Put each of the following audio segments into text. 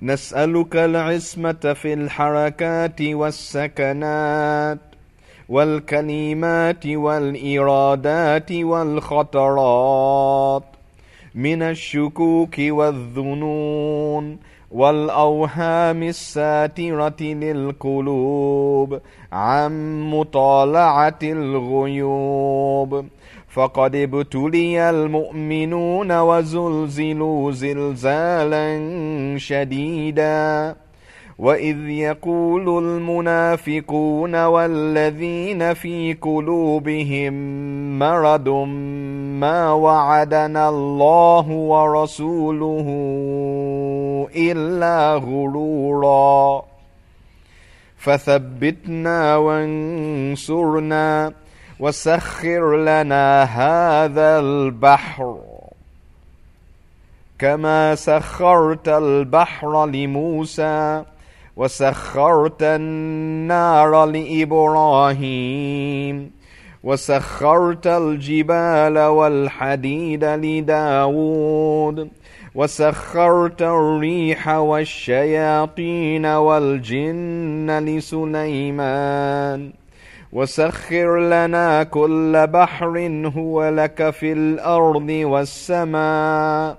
نسألك العصمة في الحركات والسكنات والكلمات والإرادات والخطرات من الشكوك والظنون والأوهام الساترة للقلوب عن مطالعة الغيوب. فقد ابتلي المؤمنون وزلزلوا زلزالا شديدا. واذ يقول المنافقون والذين في قلوبهم مرض ما وعدنا الله ورسوله الا غرورا فثبتنا وانصرنا وسخر لنا هذا البحر كما سخرت البحر لموسى وسخرت النار لإبراهيم وسخرت الجبال والحديد لداود وسخرت الريح والشياطين والجن لسليمان. وسخر لنا كل بحر هو لك في الأرض والسماء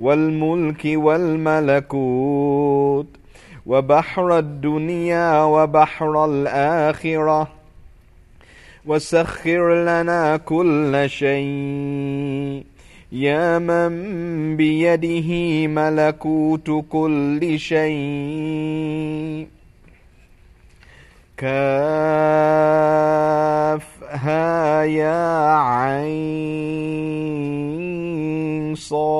والملك والملكوت. وبحر الدنيا وبحر الآخرة. وسخر لنا كل شيء. يا من بيده ملكوت كل شيء. كافها يا عين صاد.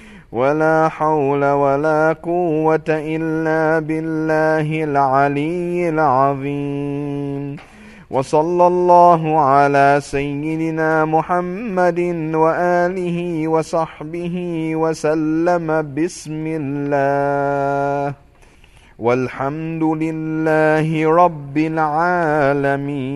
ولا حول ولا قوة إلا بالله العلي العظيم. وصلى الله على سيدنا محمد وآله وصحبه وسلم بسم الله. والحمد لله رب العالمين.